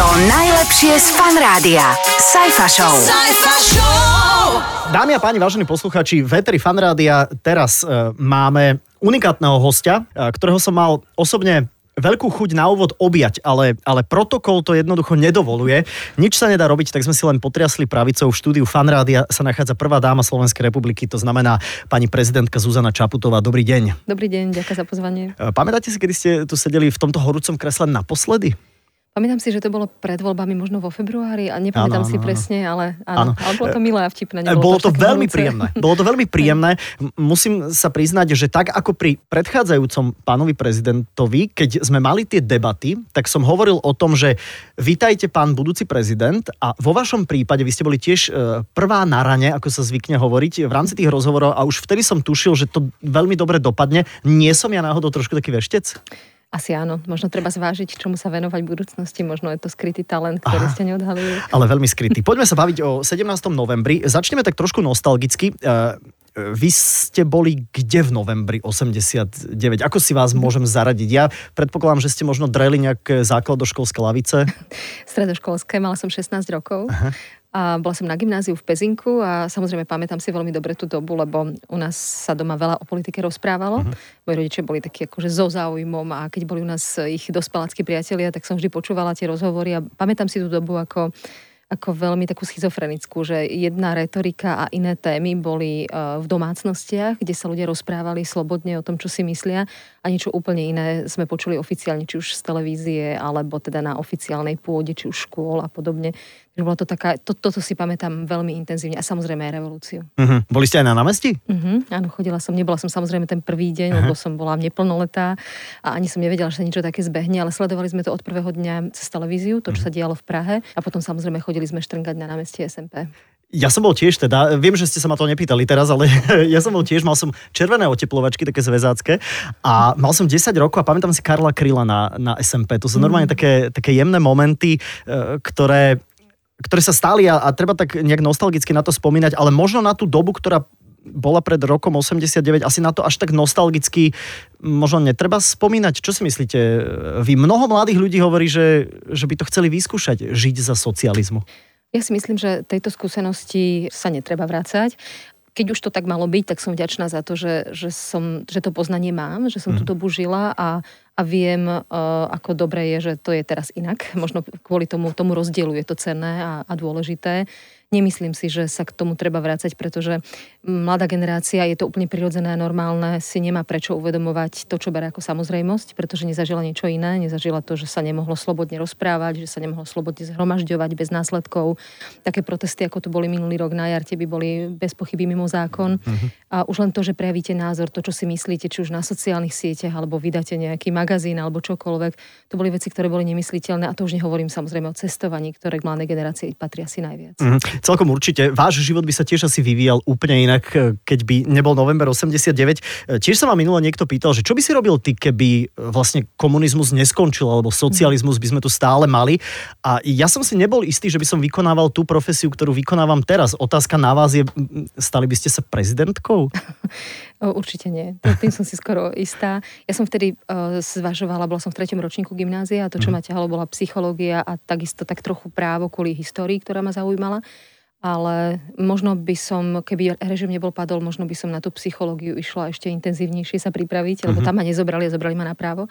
To najlepšie z fan rádia. Sajfa Show. Dámy a páni, vážení posluchači, Vetri Fanrádia, teraz e, máme unikátneho hostia, e, ktorého som mal osobne veľkú chuť na úvod objať, ale, ale protokol to jednoducho nedovoluje. Nič sa nedá robiť, tak sme si len potriasli pravicou. V štúdiu Fanrádia sa nachádza prvá dáma Slovenskej republiky, to znamená pani prezidentka Zuzana Čaputová. Dobrý deň. Dobrý deň, ďakujem za pozvanie. E, Pamätáte si, kedy ste tu sedeli v tomto horúcom kresle naposledy? Pamätám si, že to bolo pred voľbami možno vo februári a nepamätám Áno, si áno, áno. presne, ale Áno. Ale bolo to milé a vtipné. E, Bolo to veľmi horúce. príjemné. Bolo to veľmi príjemné. Musím sa priznať, že tak ako pri predchádzajúcom pánovi prezidentovi, keď sme mali tie debaty, tak som hovoril o tom, že vítajte pán budúci prezident a vo vašom prípade vy ste boli tiež e, prvá na rane, ako sa zvykne hovoriť v rámci tých rozhovorov a už vtedy som tušil, že to veľmi dobre dopadne. Nie som ja náhodou trošku taký veštec? Asi áno. Možno treba zvážiť, čomu sa venovať v budúcnosti. Možno je to skrytý talent, ktorý Aha. ste neodhalili. ale veľmi skrytý. Poďme sa baviť o 17. novembri. Začneme tak trošku nostalgicky. E, Vy ste boli kde v novembri 89? Ako si vás môžem zaradiť? Ja predpokladám, že ste možno dreli nejaké základoškolské lavice. Stredoškolské, mala som 16 rokov. Aha. A bola som na gymnáziu v Pezinku a samozrejme pamätám si veľmi dobre tú dobu, lebo u nás sa doma veľa o politike rozprávalo. Uh-huh. Moji rodičia boli takí akože so záujmom a keď boli u nás ich dospelácky priatelia, tak som vždy počúvala tie rozhovory a pamätám si tú dobu ako ako veľmi takú schizofrenickú, že jedna retorika a iné témy boli eh, v domácnostiach, kde sa ľudia rozprávali slobodne o tom, čo si myslia a niečo úplne iné sme počuli oficiálne, či už z televízie, alebo teda na oficiálnej pôde, či už škôl a podobne. Takže bolo to taká, to, toto si pamätám veľmi intenzívne a samozrejme aj revolúciu. Mhm. Boli ste aj na námestí? Uh-huh, áno, chodila som, nebola som samozrejme ten prvý deň, uh-huh. lebo som bola neplnoletá a ani som nevedela, že sa niečo také zbehne, ale sledovali sme to od prvého dňa cez televíziu, to, čo sa dialo v Prahe a potom samozrejme chodili sme štrngať na námestie SMP. Ja som bol tiež teda, viem, že ste sa ma to nepýtali teraz, ale ja som bol tiež, mal som červené oteplovačky, také zväzácké a mal som 10 rokov a pamätám si Karla Kryla na, na SMP. To sú normálne také, také jemné momenty, e, ktoré, ktoré sa stali a, a treba tak nejak nostalgicky na to spomínať, ale možno na tú dobu, ktorá bola pred rokom 89, asi na to až tak nostalgicky možno netreba spomínať. Čo si myslíte? Vy mnoho mladých ľudí hovorí, že, že by to chceli vyskúšať, žiť za socializmu. Ja si myslím, že tejto skúsenosti sa netreba vrácať. Keď už to tak malo byť, tak som vďačná za to, že, že, som, že to poznanie mám, že som tú dobu žila a, a viem, uh, ako dobre je, že to je teraz inak. Možno kvôli tomu, tomu rozdielu je to cenné a, a dôležité. Nemyslím si, že sa k tomu treba vrácať, pretože mladá generácia, je to úplne prirodzené a normálne, si nemá prečo uvedomovať to, čo berie ako samozrejmosť, pretože nezažila niečo iné, nezažila to, že sa nemohlo slobodne rozprávať, že sa nemohlo slobodne zhromažďovať bez následkov. Také protesty, ako to boli minulý rok na jarte, by boli bez pochyby mimo zákon. A už len to, že prejavíte názor, to, čo si myslíte, či už na sociálnych sieťach, alebo vydáte nejaký magazín, alebo čokoľvek, to boli veci, ktoré boli nemysliteľné. A to už nehovorím samozrejme o cestovaní, ktoré k mladej generácii patrí asi najviac. Mhm, celkom určite. Váš život by sa tiež asi vyvíjal úplne inak, keď by nebol november 89. E, Tiež sa ma minule niekto pýtal, že čo by si robil ty, keby vlastne komunizmus neskončil, alebo socializmus by sme tu stále mali. A ja som si nebol istý, že by som vykonával tú profesiu, ktorú vykonávam teraz. Otázka na vás je, stali by ste sa prezidentkou? Určite nie. Tým- som si skoro istá. Ja som vtedy uh, zvažovala, bola som v treťom ročníku gymnázia a to, čo ma ťahalo, bola psychológia a takisto tak trochu právo kvôli histórii, ktorá ma zaujímala. Ale možno by som, keby režim nebol padol, možno by som na tú psychológiu išla ešte intenzívnejšie sa pripraviť, lebo tam ma nezobrali a zobrali ma na právo.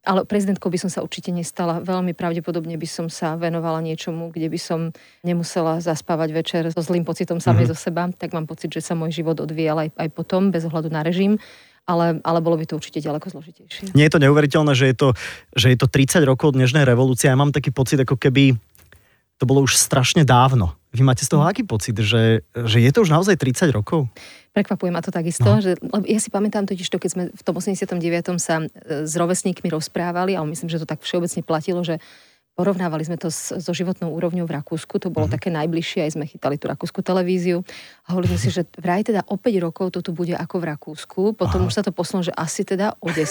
Ale prezidentkou by som sa určite nestala. Veľmi pravdepodobne by som sa venovala niečomu, kde by som nemusela zaspávať večer so zlým pocitom samej zo seba. Tak mám pocit, že sa môj život odvíjal aj, aj potom, bez ohľadu na režim. Ale, ale bolo by to určite ďaleko zložitejšie. Nie je to neuveriteľné, že je to, že je to 30 rokov od dnešnej revolúcie. Ja mám taký pocit, ako keby to bolo už strašne dávno. Vy máte z toho aký pocit, že, že je to už naozaj 30 rokov? Prekvapuje ma to takisto, No. že, ja si pamätám totiž to, keď sme v tom 89. sa e, s rovesníkmi rozprávali, ale myslím, že to tak všeobecne platilo, že porovnávali sme to s, so životnou úrovňou v Rakúsku, to bolo mm-hmm. také najbližšie, aj sme chytali tú rakúsku televíziu a hovorili sme si, že vraj teda o 5 rokov to tu bude ako v Rakúsku, potom už sa to posunulo, že asi teda o 10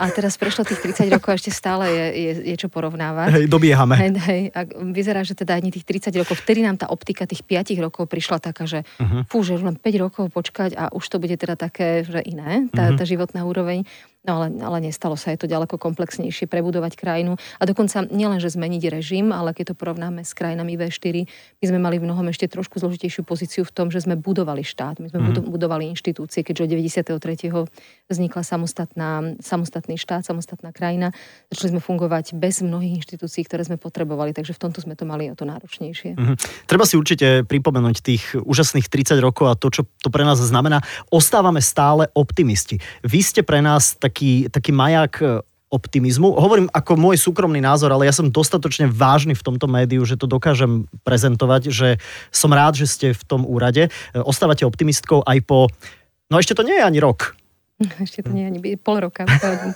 a teraz prešlo tých 30 rokov a ešte stále je, je, je čo porovnávať. Hej, dobiehame. Hej, hej, a vyzerá, že teda ani tých 30 rokov, vtedy nám tá optika tých 5 rokov prišla taká, že uh-huh. fú, že len 5 rokov počkať a už to bude teda také, že iné, tá, uh-huh. tá životná úroveň. No ale, ale nestalo sa, je to ďaleko komplexnejšie prebudovať krajinu. A dokonca nielen, že zmeniť režim, ale keď to porovnáme s krajinami V4, my sme mali v mnohom ešte trošku zložitejšiu pozíciu v tom, že sme budovali štát, my sme mm. budovali inštitúcie, keďže od 93. vznikla samostatná, samostatný štát, samostatná krajina. Začali sme fungovať bez mnohých inštitúcií, ktoré sme potrebovali, takže v tomto sme to mali o to náročnejšie. Mm. Treba si určite pripomenúť tých úžasných 30 rokov a to, čo to pre nás znamená. Ostávame stále optimisti. Vy ste pre nás tak taký, taký majak e, optimizmu. Hovorím ako môj súkromný názor, ale ja som dostatočne vážny v tomto médiu, že to dokážem prezentovať, že som rád, že ste v tom úrade. E, ostávate optimistkou aj po... No ešte to nie je ani rok. Ešte to nie je ani pol roka,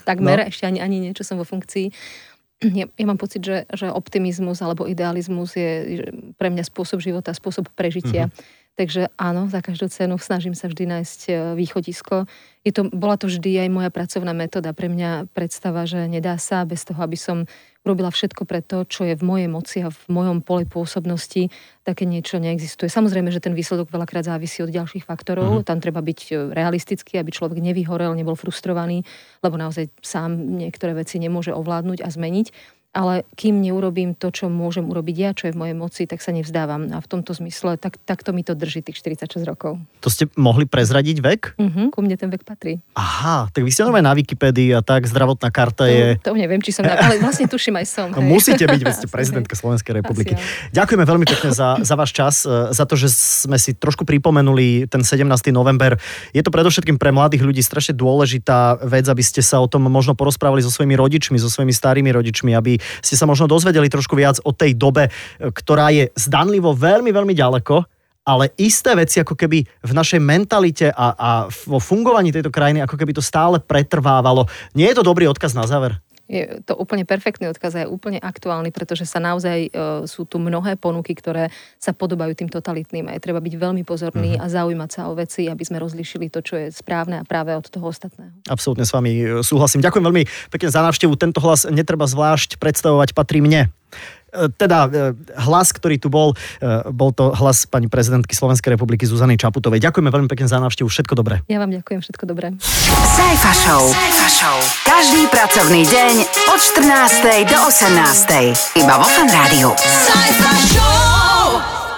takmer, no. ešte ani, ani niečo som vo funkcii. Ja, ja mám pocit, že, že optimizmus alebo idealizmus je pre mňa spôsob života, spôsob prežitia. Mm-hmm. Takže áno, za každú cenu snažím sa vždy nájsť e, východisko. Je to, bola to vždy aj moja pracovná metóda. Pre mňa predstava, že nedá sa bez toho, aby som urobila všetko pre to, čo je v mojej moci a v mojom pole pôsobnosti, také niečo neexistuje. Samozrejme, že ten výsledok veľakrát závisí od ďalších faktorov. Uh-huh. Tam treba byť e, realistický, aby človek nevyhorel, nebol frustrovaný, lebo naozaj sám niektoré veci nemôže ovládnuť a zmeniť ale kým neurobím to, čo môžem urobiť ja, čo je v mojej moci, tak sa nevzdávam. A v tomto zmysle, tak, takto mi to drží tých 46 rokov. To ste mohli prezradiť vek? Uh-huh, ku mne ten vek patrí. Aha, tak vy ste normálne na Wikipedii a tak zdravotná karta je... To, neviem, či som, na, ale vlastne tuším aj som. No, musíte byť, veď ste prezidentka Slovenskej republiky. Asi, Ďakujeme veľmi pekne za, za váš čas, e, za to, že sme si trošku pripomenuli ten 17. november. Je to predovšetkým pre mladých ľudí strašne dôležitá vec, aby ste sa o tom možno porozprávali so svojimi rodičmi, so svojimi starými rodičmi, aby ste sa možno dozvedeli trošku viac o tej dobe, e, ktorá je zdanlivo veľmi, veľmi ďaleko, ale isté veci ako keby v našej mentalite a, a vo fungovaní tejto krajiny ako keby to stále pretrvávalo. Nie je to dobrý odkaz na záver? Je to úplne perfektný odkaz a je úplne aktuálny, pretože sa naozaj e, sú tu mnohé ponuky, ktoré sa podobajú tým totalitným a je treba byť veľmi pozorný uh-huh. a zaujímať sa o veci, aby sme rozlišili to, čo je správne a práve od toho ostatného. Absolútne s vami e, súhlasím. Ďakujem veľmi pekne za návštevu. Tento hlas netreba zvlášť predstavovať, patrí mne. E, teda e, hlas, ktorý tu bol, e, bol to hlas pani prezidentky Slovenskej republiky Zuzany Čaputovej. Ďakujeme veľmi pekne za návštevu, všetko dobré. Ja vám ďakujem, všetko dobré. Sajfa Show. Sajfa Show. Každý pracovný deň od 14. do 18. Iba vo Fan Rádiu. Sajfa Show.